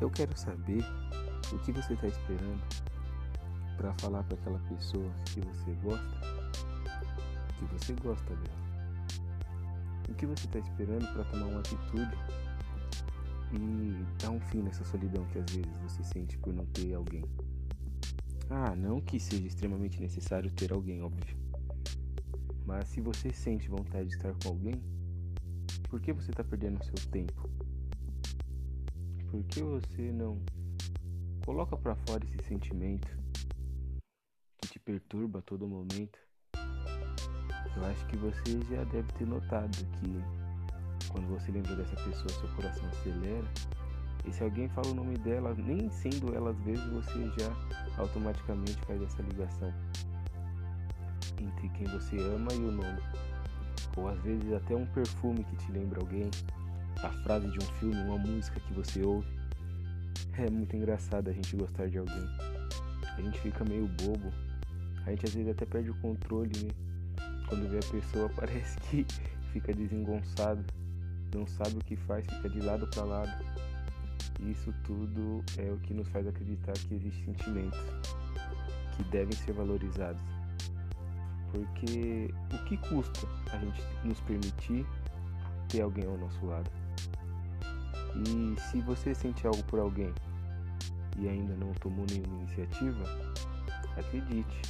Eu quero saber o que você está esperando para falar para aquela pessoa que você gosta, que você gosta dela. O que você está esperando para tomar uma atitude e dar um fim nessa solidão que às vezes você sente por não ter alguém? Ah, não que seja extremamente necessário ter alguém, óbvio. Mas se você sente vontade de estar com alguém, por que você está perdendo o seu tempo? Por que você não coloca para fora esse sentimento que te perturba a todo momento? Eu acho que você já deve ter notado que quando você lembra dessa pessoa, seu coração acelera. E se alguém fala o nome dela, nem sendo ela, às vezes você já automaticamente faz essa ligação entre quem você ama e o nome. Ou às vezes até um perfume que te lembra alguém, a frase de um filme, uma música que você ouve. É muito engraçado a gente gostar de alguém. A gente fica meio bobo. A gente às vezes até perde o controle, né? Quando vê a pessoa parece que fica desengonçado, não sabe o que faz, fica de lado para lado. Isso tudo é o que nos faz acreditar que existem sentimentos que devem ser valorizados. Porque o que custa a gente nos permitir ter alguém ao nosso lado? E se você sente algo por alguém e ainda não tomou nenhuma iniciativa, acredite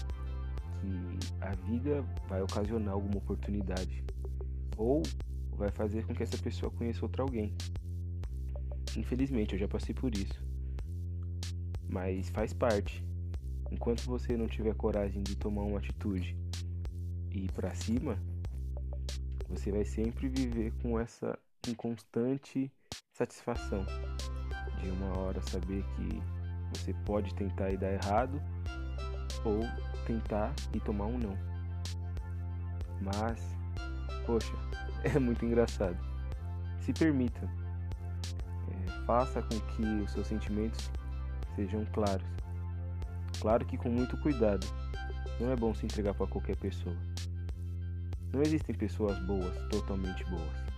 que a vida vai ocasionar alguma oportunidade ou vai fazer com que essa pessoa conheça outro alguém. Infelizmente, eu já passei por isso. Mas faz parte. Enquanto você não tiver coragem de tomar uma atitude e ir para cima, você vai sempre viver com essa inconstante satisfação de uma hora saber que você pode tentar e dar errado ou tentar e tomar um não. Mas, poxa, é muito engraçado. Se permita, é, faça com que os seus sentimentos sejam claros. Claro que com muito cuidado. Não é bom se entregar para qualquer pessoa. Não existem pessoas boas, totalmente boas.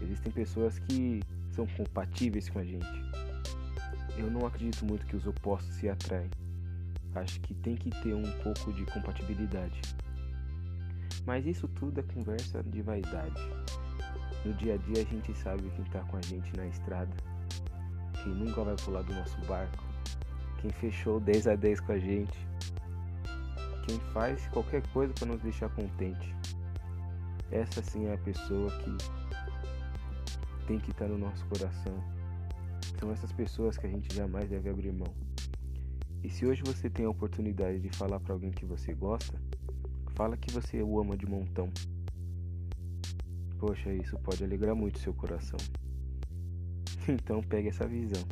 Existem pessoas que são compatíveis com a gente. Eu não acredito muito que os opostos se atraem. Acho que tem que ter um pouco de compatibilidade. Mas isso tudo é conversa de vaidade. No dia a dia a gente sabe quem tá com a gente na estrada, quem nunca vai pular do nosso barco, quem fechou 10 a 10 com a gente, quem faz qualquer coisa para nos deixar contente. Essa sim é a pessoa que tem que estar no nosso coração. São essas pessoas que a gente jamais deve abrir mão. E se hoje você tem a oportunidade de falar para alguém que você gosta, fala que você o ama de montão. Poxa, isso pode alegrar muito seu coração. Então pegue essa visão.